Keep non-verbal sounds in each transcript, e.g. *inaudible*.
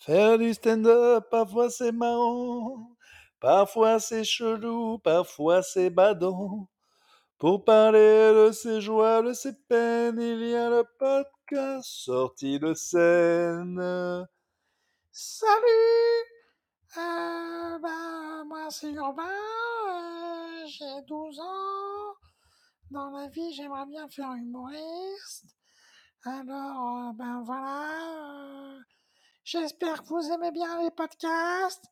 Faire du stand-up, parfois c'est marrant, parfois c'est chelou, parfois c'est badant. Pour parler de ses joies, de ses peines, il y a le podcast sorti de scène. Salut euh, ben, Moi c'est Urbain, euh, j'ai 12 ans. Dans la vie j'aimerais bien faire humoriste. Alors euh, ben voilà. J'espère que vous aimez bien les podcasts.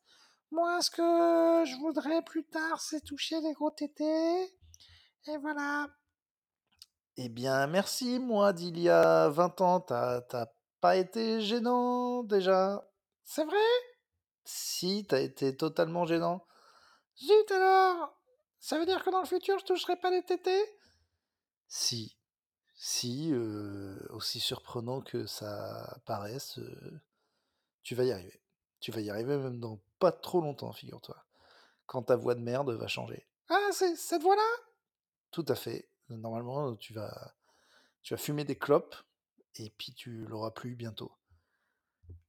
Moi ce que je voudrais plus tard c'est toucher les gros tétés. Et voilà. Eh bien, merci, moi, d'il y a 20 ans, t'as pas été gênant déjà C'est vrai? Si, t'as été totalement gênant. Zut alors Ça veut dire que dans le futur je toucherai pas les tétés? Si, si, euh, aussi surprenant que ça paraisse, euh, tu vas y arriver. Tu vas y arriver même dans pas trop longtemps, figure-toi. Quand ta voix de merde va changer. Ah, c'est cette voix-là Tout à fait. Normalement, tu vas, tu vas fumer des clopes et puis tu l'auras plus bientôt.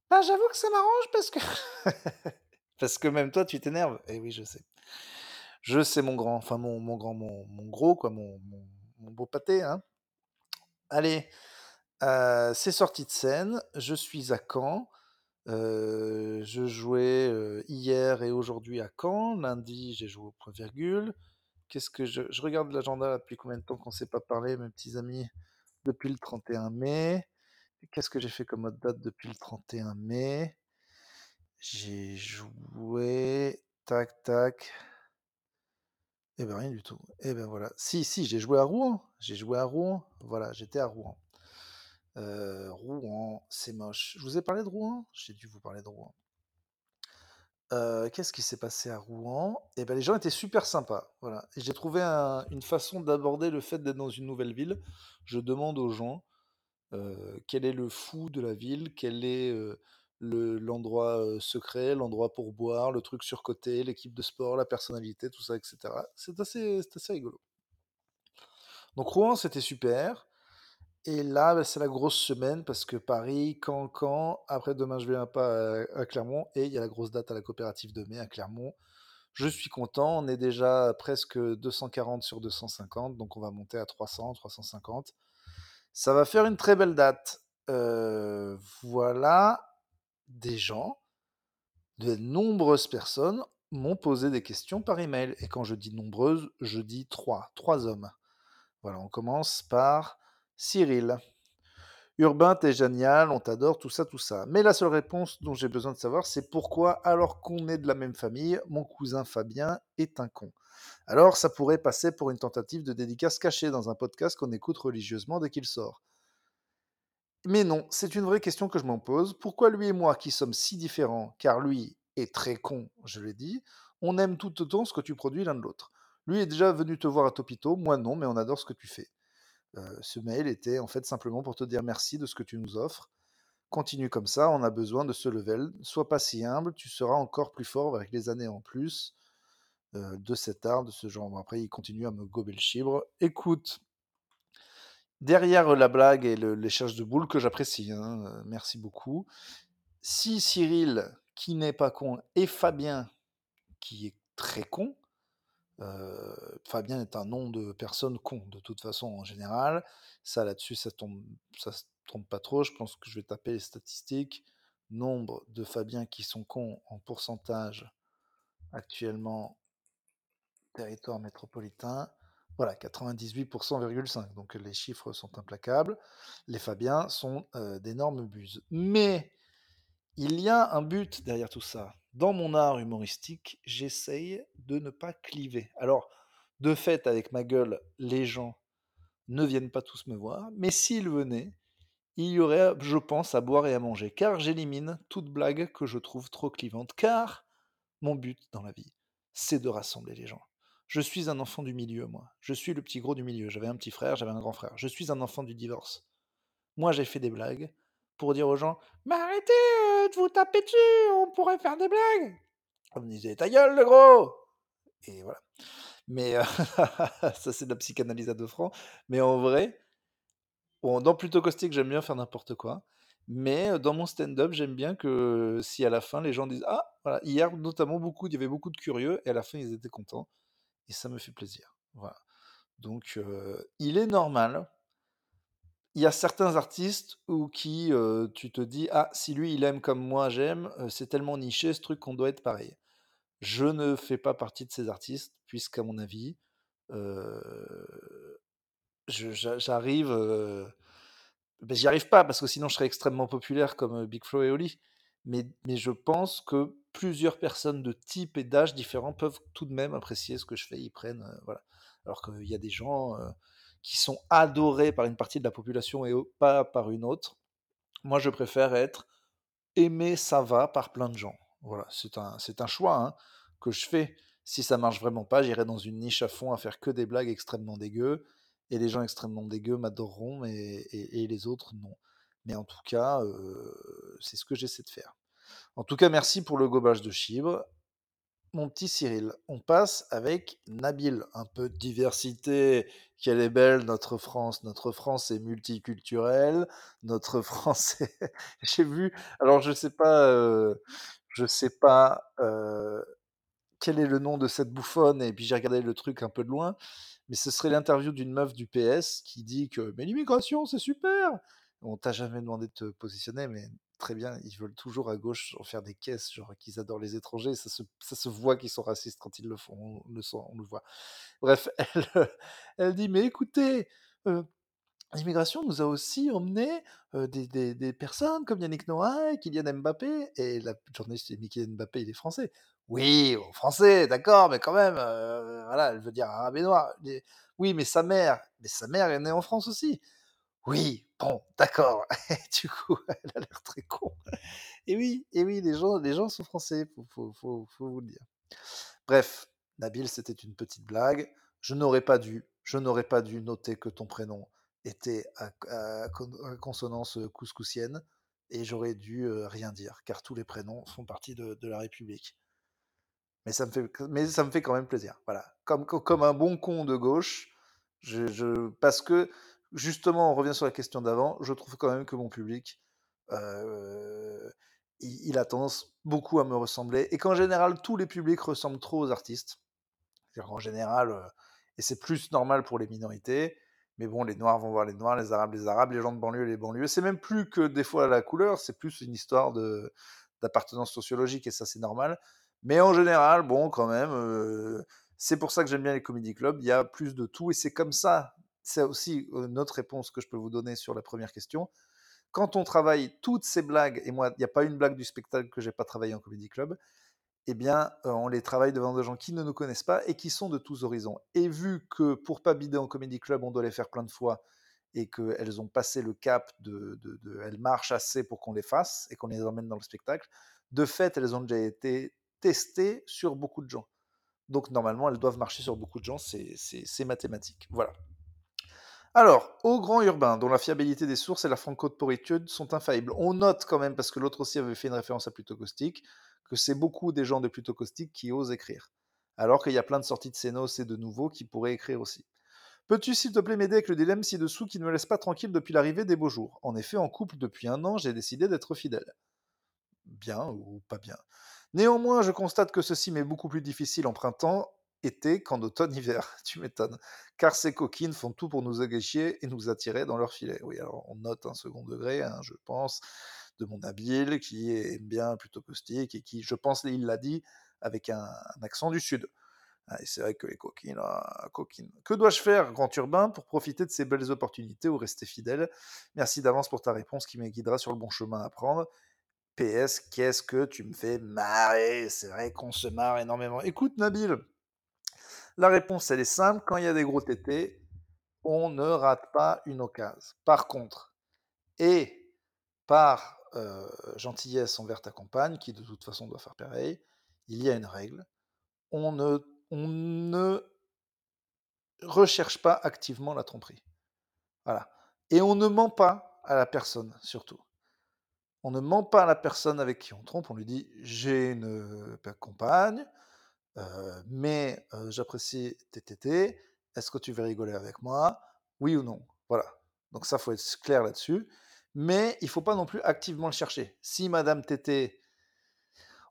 Bah, j'avoue que ça m'arrange parce que. *laughs* Parce que même toi, tu t'énerves. Eh oui, je sais. Je sais, mon grand. Enfin, mon, grand, mon, mon gros, quoi, mon beau pâté, hein. Allez, euh, c'est sorti de scène. Je suis à Caen. Je jouais hier et aujourd'hui à Caen. Lundi, j'ai joué au point virgule. Qu'est-ce que je, regarde l'agenda depuis combien de temps qu'on s'est pas parlé, mes petits amis? Depuis le 31 mai. Qu'est-ce que j'ai fait comme autre date depuis le 31 mai? J'ai joué. Tac, tac. Eh ben rien du tout. Eh ben voilà. Si, si, j'ai joué à Rouen. J'ai joué à Rouen. Voilà, j'étais à Rouen. Euh, Rouen, c'est moche. Je vous ai parlé de Rouen? J'ai dû vous parler de Rouen. Euh, Qu'est-ce qui s'est passé à Rouen? Eh ben les gens étaient super sympas. Voilà. J'ai trouvé un- une façon d'aborder le fait d'être dans une nouvelle ville. Je demande aux gens euh, quel est le fou de la ville, quel est le- l'endroit secret, l'endroit pour boire, le truc surcoté, l'équipe de sport, la personnalité, tout ça, etc. C'est assez, c'est assez rigolo. Donc Rouen, c'était super. Et là, bah, c'est la grosse semaine parce que Paris, Caen, Caen. Après, demain, je vais pas à, à Clermont. Et il y a la grosse date à la coopérative de mai à Clermont. Je suis content. On est déjà presque 240 sur 250. Donc, on va monter à 300, 350. Ça va faire une très belle date. Euh, voilà des gens, de nombreuses personnes m'ont posé des questions par email. Et quand je dis nombreuses, je dis trois, trois hommes. Voilà, on commence par Cyril. Urbain, t'es génial, on t'adore, tout ça, tout ça. Mais la seule réponse dont j'ai besoin de savoir, c'est pourquoi, alors qu'on est de la même famille, mon cousin Fabien est un con. Alors, ça pourrait passer pour une tentative de dédicace cachée dans un podcast qu'on écoute religieusement dès qu'il sort. Mais non, c'est une vraie question que je m'en pose. Pourquoi lui et moi, qui sommes si différents, car lui est très con, je l'ai dit, on aime tout autant ce que tu produis l'un de l'autre? Lui est déjà venu te voir à Topito, moi non, mais on adore ce que tu fais. Ce mail était en fait simplement pour te dire merci de ce que tu nous offres. Continue comme ça, on a besoin de ce level. Sois pas si humble, tu seras encore plus fort avec les années en plus de cet art, de ce genre. Après, il continue à me gober le chibre. Écoute, derrière la blague et l'échange de boules que j'apprécie, hein, merci beaucoup. Si Cyril, qui n'est pas con, et Fabien, qui est très con, Fabien est un nom de personne con, de toute façon, en général. Ça, là-dessus, ça tombe, ça se trompe pas trop. Je pense que je vais taper les statistiques. Nombre de Fabiens qui sont cons en pourcentage actuellement, territoire métropolitain. Voilà, 98,5%. Donc les chiffres sont implacables. Les Fabiens sont d'énormes buses. Mais il y a un but derrière tout ça. Dans mon art humoristique, j'essaye de ne pas cliver. Alors, de fait, avec ma gueule, les gens ne viennent pas tous me voir, mais s'ils venaient, il y aurait, je pense, à boire et à manger, car j'élimine toute blague que je trouve trop clivante, car mon but dans la vie, c'est de rassembler les gens. Je suis un enfant du milieu, moi. Je suis le petit gros du milieu. J'avais un petit frère, j'avais un grand frère. Je suis un enfant du divorce. Moi, j'ai fait des blagues pour dire aux gens Mais arrêtez euh, de vous taper dessus, on pourrait faire des blagues On me disait ta gueule, le gros Et voilà. Mais euh, *laughs* ça, c'est de la psychanalyse à deux francs. Mais en vrai, dans Plutôt Caustique, j'aime bien faire n'importe quoi. Mais euh, dans mon stand-up, j'aime bien que si à la fin les gens disent Ah, voilà, hier notamment beaucoup, il y avait beaucoup de curieux et à la fin ils étaient contents et ça me fait plaisir. Voilà. Donc il est normal. Il y a certains artistes où qui tu te dis Ah, si lui il aime comme moi j'aime, c'est tellement niché ce truc qu'on doit être pareil. Je ne fais pas partie de ces artistes puisqu'à mon avis, euh, j'arrive. ben, j'y arrive pas parce que sinon je serais extrêmement populaire comme Big Flo et Oli. Mais, mais je pense que plusieurs personnes de type et d'âge différents peuvent tout de même apprécier ce que je fais. Ils prennent, voilà. Alors qu'il y a des gens qui sont adorés par une partie de la population et pas par une autre. Moi, je préfère être aimé, ça va par plein de gens. Voilà, c'est un, un choix hein, que je fais. Si ça marche vraiment pas, j'irai dans une niche à fond à faire que des blagues extrêmement dégueu. Et les gens extrêmement dégueux m'adoreront, et, et les autres, non. Mais en tout cas, euh, c'est ce que j'essaie de faire. En tout cas, merci pour le gobage de chibre. Mon petit Cyril, on passe avec Nabil. Un peu de diversité. Quelle est belle notre France. Notre France est multiculturelle. Notre *laughs* France est... J'ai vu... Alors, je sais pas... euh, je sais pas euh, quel est le nom de cette bouffonne, et puis j'ai regardé le truc un peu de loin, mais ce serait l'interview d'une meuf du PS qui dit que mais l'immigration c'est super. On t'a jamais demandé de te positionner, mais très bien, ils veulent toujours à gauche en faire des caisses, genre qu'ils adorent les étrangers, ça se, ça se voit qu'ils sont racistes quand ils le font, on le sent, on le voit. Bref, *laughs* elle, elle dit mais écoutez, euh, L'immigration nous a aussi emmené euh, des, des- personnes comme Yannick Noah et Kylian Mbappé. Et la journaliste dit, Kylian Mbappé, il est français. Oui, bon, français, d'accord, mais quand même, euh, voilà, elle veut dire arabe et oui, mais sa mère, mais sa mère est née en France aussi. Oui, bon, d'accord. *laughs* Du coup, elle a l'air très con. Et oui, et oui, les gens, les gens sont français, faut, faut, vous le dire. Bref, Nabil, c'était une petite blague. Je n'aurais pas dû, je n'aurais pas dû noter que ton prénom était à, à con- à consonance euh, couscousienne et j'aurais dû euh, rien dire, car tous les prénoms font partie de, la République. Mais ça me fait, mais ça me fait quand même plaisir. Voilà, comme, co- comme un bon con de gauche, je- parce que justement, on revient sur la question d'avant. Je trouve quand même que mon public, euh, il, a tendance beaucoup à me ressembler, et qu'en général, tous les publics ressemblent trop aux artistes. Qu'en général, euh, et c'est plus normal pour les minorités, mais bon, les Noirs vont voir les Noirs, les Arabes les Arabes, les gens de banlieue les banlieues. C'est même plus que des fois la couleur, c'est plus une histoire de d'appartenance sociologique, et ça c'est normal. Mais en général, bon, quand même, euh, c'est pour ça que j'aime bien les comédie clubs, il y a plus de tout, et c'est comme ça, c'est aussi euh, notre réponse que je peux vous donner sur la première question. Quand on travaille toutes ces blagues, et moi, il n'y a pas une blague du spectacle que j'ai pas travaillé en comédie club, eh bien, on les travaille devant des gens qui ne nous connaissent pas et qui sont de tous horizons. Et vu que pour pas bider en comédie club, on doit les faire plein de fois et qu'elles ont passé le cap de, elles marchent assez pour qu'on les fasse et qu'on les emmène dans le spectacle, de fait, elles ont déjà été testées sur beaucoup de gens. Donc normalement, elles doivent marcher sur beaucoup de gens, c'est mathématique. Voilà. Alors, au grand urbain, dont la fiabilité des sources et la franco-poritude sont infaillibles. On note quand même, parce que l'autre aussi avait fait une référence à Plutôt Caustique, que c'est beaucoup des gens de Plutôt Caustique qui osent écrire. Alors qu'il y a plein de sorties de Sénos et de nouveaux qui pourraient écrire aussi. Peux-tu s'il te plaît m'aider avec le dilemme ci-dessous qui ne me laisse pas tranquille depuis l'arrivée des beaux jours? En effet, en couple depuis un an, j'ai décidé d'être fidèle. Bien ou pas bien? Néanmoins, je constate que ceci m'est beaucoup plus difficile en printemps, été qu'en automne-hiver. *laughs* Tu m'étonnes. Car ces coquines font tout pour nous agacher et nous attirer dans leur filet. Oui, alors on note un second degré, hein, je pense, de mon habile, qui aime bien plutôt caustique et qui, je pense, il l'a dit avec un, un accent du sud. Ah, et c'est vrai que les coquines, ah, coquines. Que dois-je faire, grand urbain, pour profiter de ces belles opportunités ou rester fidèle? Merci d'avance pour ta réponse qui me guidera sur le bon chemin à prendre. PS, qu'est-ce que tu me fais marrer? C'est vrai qu'on se marre énormément. Écoute, Nabil, la réponse, elle est simple. Quand il y a des gros tétés, on ne rate pas une occasion. Par contre, et par euh, gentillesse envers ta compagne, qui de toute façon doit faire pareil, il y a une règle. On ne, on ne recherche pas activement la tromperie. Voilà. Et on ne ment pas à la personne, surtout. On ne ment pas à la personne avec qui on trompe, on lui dit j'ai une euh, compagne, mais euh, j'apprécie tétés, est-ce que tu veux rigoler avec moi? Oui ou non? Voilà. Donc ça, faut être clair là-dessus. Mais il faut pas non plus activement le chercher. Si madame tété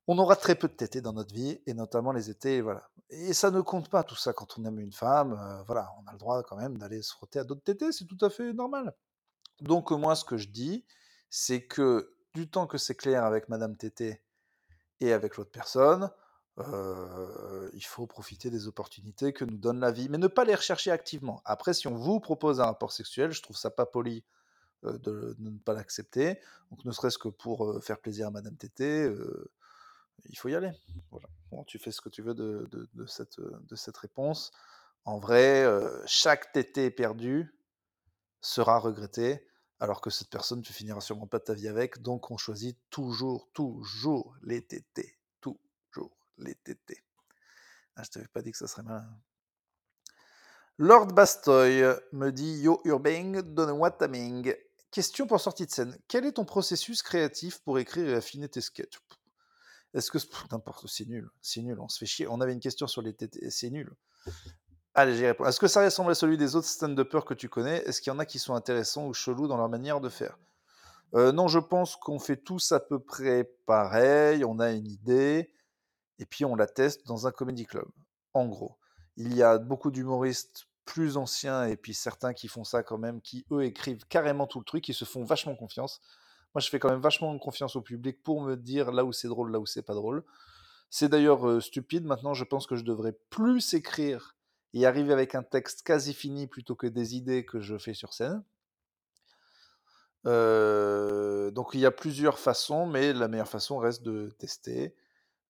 on aura très peu de tétés dans notre vie et notamment les étés, voilà et ça ne compte pas tout ça quand on aime une femme, voilà, on a le droit quand même d'aller se frotter à d'autres tétés, c'est tout à fait normal. Donc moi, ce que je dis, c'est que du temps que c'est clair avec madame tété et avec l'autre personne, heu, il faut profiter des opportunités que nous donne la vie, mais ne pas les rechercher activement. Après, si on vous propose un rapport sexuel, je trouve ça pas poli, heu, de ne pas l'accepter, donc ne serait-ce que pour, heu, faire plaisir à madame tété, il faut y aller. Bon, tu fais ce que tu veux de cette, réponse. En vrai, chaque tété perdu sera regretté, alors que cette personne, tu finiras sûrement pas ta vie avec, donc on choisit toujours, toujours les tétés. Les tétés. Ah, je t'avais pas dit que ça serait malin. Lord Bastoy me dit Yo Urbing, donne-moi. Question pour sortie de scène. Quel est ton processus créatif pour écrire et affiner tes sketchs? Est-ce que n'importe, c'est nul, c'est nul, on se fait chier. On avait une question sur les tétés, c'est nul. Allez, j'y réponds. Est-ce que ça ressemble à celui des autres stand-uppers que tu connais? Est-ce qu'il y en a qui sont intéressants ou chelous dans leur manière de faire? Euh, Non, je pense qu'on fait tous à peu près pareil. On a une idée et puis on la teste dans un comedy club. En gros, il y a beaucoup d'humoristes plus anciens et puis certains qui font ça quand même, qui eux écrivent carrément tout le truc, qui se font vachement confiance. Moi, je fais quand même vachement confiance au public pour me dire là où c'est drôle, là où c'est pas drôle. C'est d'ailleurs stupide. Maintenant, je pense que je devrais plus écrire et arriver avec un texte quasi fini plutôt que des idées que je fais sur scène. Donc il y a plusieurs façons, mais la meilleure façon reste de tester.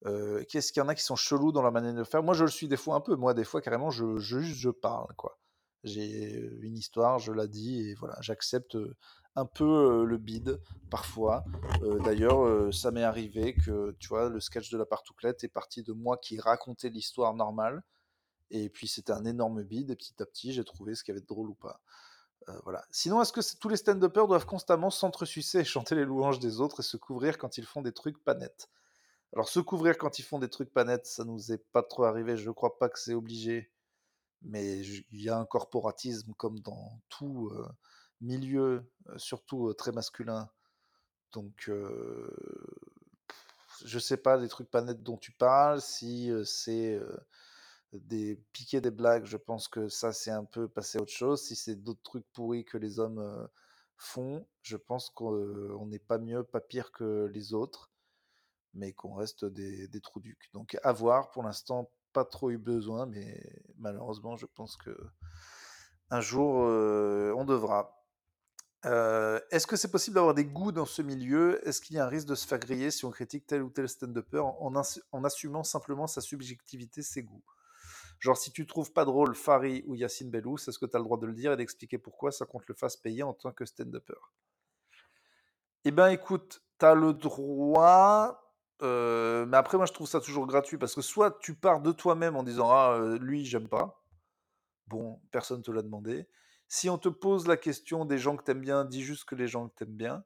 Qu'est-ce qu'il y en a qui sont chelous dans la manière de faire? Moi, je le suis des fois un peu. Moi, des fois, carrément, je, je, je parle, quoi. J'ai une histoire, je la dis, et voilà, j'accepte un peu le bide, parfois. D'ailleurs, ça m'est arrivé que, tu vois, le sketch de la partouclette est parti de moi qui racontais l'histoire normale, et puis c'était un énorme bide, et petit à petit, j'ai trouvé ce qu'il y avait de drôle ou pas. Voilà. Sinon, est-ce que tous les stand-uppers doivent constamment s'entresucer et chanter les louanges des autres et se couvrir quand ils font des trucs pas nets? Alors, se couvrir quand ils font des trucs pas nets, ça nous est pas trop arrivé. Je crois pas que c'est obligé, mais il y a un corporatisme comme dans tout milieu, surtout très masculin. Donc, euh, je sais pas les trucs pas nets dont tu parles. Si c'est des piquer des blagues, je pense que ça c'est un peu passé à autre chose. Si c'est d'autres trucs pourris que les hommes font, je pense qu'on on n'est pas mieux, pas pire que les autres, mais qu'on reste des, des trous ducs. Donc à voir. Pour l'instant, pas trop eu besoin, mais malheureusement, je pense que un jour euh, on devra. Euh, Est-ce que c'est possible d'avoir des goûts dans ce milieu? Est-ce qu'il y a un risque de se faire griller si on critique tel ou tel stand-upper en, assumant simplement sa subjectivité, ses goûts? Genre, si tu trouves pas drôle Fari ou Yacine Bellous, est-ce que tu as le droit de le dire et d'expliquer pourquoi ça compte le fasse payer en tant que stand-upper Eh ben, écoute, tu as le droit, euh, mais après, moi, je trouve ça toujours gratuit parce que soit tu pars de toi-même en disant Ah, euh, lui, j'aime pas. Bon, personne te l'a demandé. Si on te pose la question des gens que t'aimes bien, dis juste que les gens que t'aimes bien.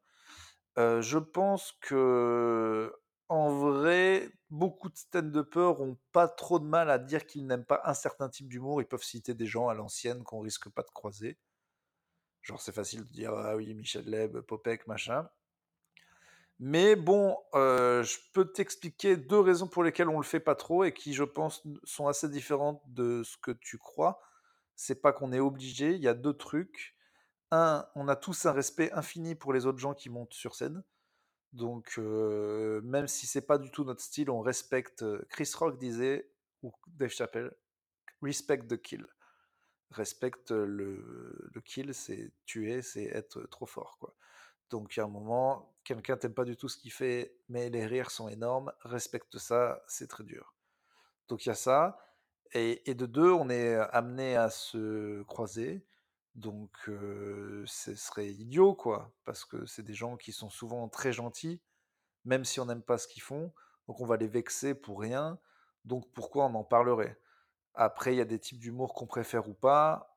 Euh, je pense que, en vrai, beaucoup de stand-uppers ont pas trop de mal à dire qu'ils n'aiment pas un certain type d'humour. Ils peuvent citer des gens à l'ancienne qu'on risque pas de croiser. Genre, c'est facile de dire ah oui, Michel Leb, Popek, machin. Mais bon, euh, je peux t'expliquer deux raisons pour lesquelles on le fait pas trop et qui, je pense, sont assez différentes de ce que tu crois. C'est pas qu'on est obligé, il y a deux trucs. Un, on a tous un respect infini pour les autres gens qui montent sur scène. Donc, euh, même si c'est pas du tout notre style, on respecte. euh, Chris Rock disait, ou Dave Chappelle, respect the kill. Respecte le, le kill, c'est tuer, c'est être trop fort, quoi. Donc, il y a un moment, quelqu'un t'aime pas du tout ce qu'il fait, mais les rires sont énormes, respecte ça, c'est très dur. Donc, il y a ça. Et, de deux, on est amené à se croiser. Donc, ce serait idiot, quoi, parce que c'est des gens qui sont souvent très gentils, même si on n'aime pas ce qu'ils font. Donc, on va les vexer pour rien. Donc, pourquoi on en parlerait? Après, il y a des types d'humour qu'on préfère ou pas.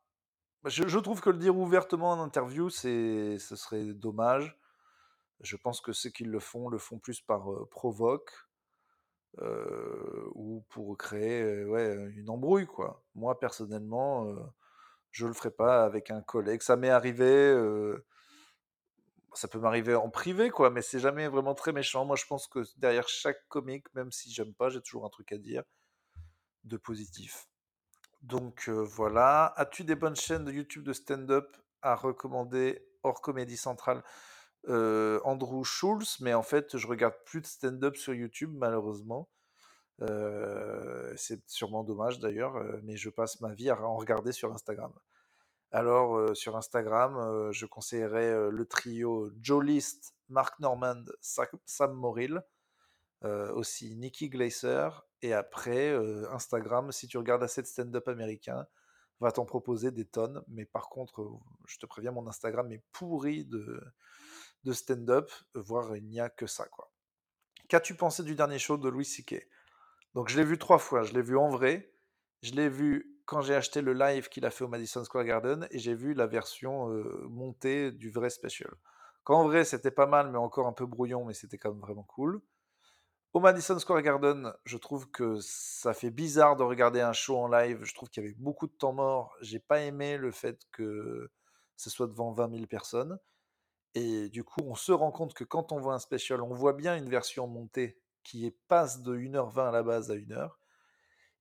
Je, trouve que le dire ouvertement en interview, ce serait dommage. Je pense que ceux qui le font le font plus par euh, provoque euh, ou pour créer euh, ouais, une embrouille, quoi. Moi, personnellement, je le ferai pas avec un collègue. Ça m'est arrivé, ça peut m'arriver en privé, quoi, mais c'est jamais vraiment très méchant. Moi, je pense que derrière chaque comique, même si j'aime pas, j'ai toujours un truc à dire de positif. Donc voilà. As-tu des bonnes chaînes de YouTube de stand-up à recommander hors comédie centrale? Andrew Schulz, mais en fait, je regarde plus de stand-up sur YouTube, malheureusement. C'est sûrement dommage d'ailleurs, mais je passe ma vie à en regarder sur Instagram. Alors, sur Instagram, je conseillerais le trio Joe List, Mark Normand, Sa- Sam Morrill, euh, aussi Nikki Glaser, et après, euh, Instagram, si tu regardes assez de stand-up américain, va t'en proposer des tonnes, mais par contre, euh, je te préviens, mon Instagram est pourri de, de stand-up, voire il n'y a que ça, quoi. Qu'as-tu pensé du dernier show de Louis C.K. Donc je l'ai vu trois fois, je l'ai vu en vrai, je l'ai vu quand j'ai acheté le live qu'il a fait au Madison Square Garden, et j'ai vu la version montée du vrai special. Qu'en vrai, c'était pas mal, mais encore un peu brouillon, mais c'était quand même vraiment cool. Au Madison Square Garden, je trouve que ça fait bizarre de regarder un show en live. Je trouve qu'il y avait beaucoup de temps mort. J'ai pas aimé le fait que ce soit devant 20 000 personnes. Et du coup, on se rend compte que quand on voit un special, on voit bien une version montée qui passe de 1h20 à la base à 1h.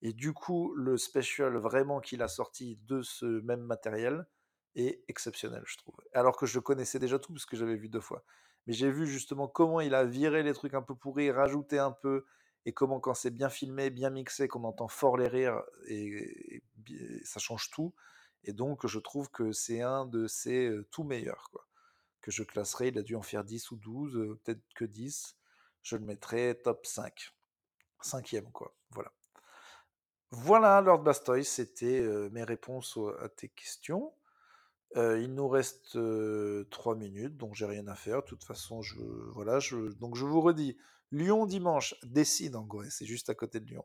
Et du coup, le special vraiment qu'il a sorti de ce même matériel est exceptionnel, je trouve. Alors que je connaissais déjà tout, parce que j'avais vu deux fois. Mais j'ai vu justement comment il a viré les trucs un peu pourris, rajouté un peu, et comment quand c'est bien filmé, bien mixé, qu'on entend fort les rires, et, ça change tout. Et donc, je trouve que c'est un de ses tout meilleurs. Que je classerai, il a dû en faire 10 ou 12, euh, peut-être que 10. Je le mettrai top 5. Cinquième, quoi. Voilà. Voilà, Lord Blastoise, c'était mes réponses à tes questions. Il nous reste euh, trois minutes, donc j'ai rien à faire. De toute façon, je voilà, donc je vous redis, Lyon dimanche, décide en Gorée, c'est juste à côté de Lyon.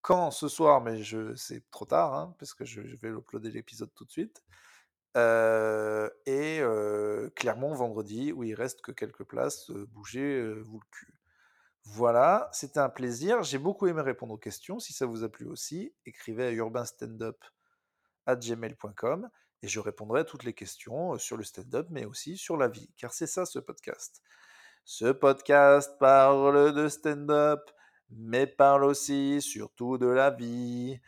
Quand ce soir, mais je c'est trop tard, hein, parce que je, je vais uploader l'épisode tout de suite. Et Clermont vendredi, où il reste que quelques places, euh, bougez euh, vous le cul. Voilà, c'était un plaisir. J'ai beaucoup aimé répondre aux questions. Si ça vous a plu aussi, écrivez à urbanstandup@gmail.com et je répondrai à toutes les questions sur le stand-up, mais aussi sur la vie, car c'est ça ce podcast. Ce podcast parle de stand-up, mais parle aussi surtout de la vie.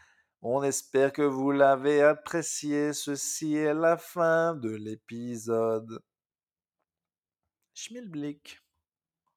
On espère que vous l'avez apprécié. Ceci est la fin de l'épisode. Schmilblick.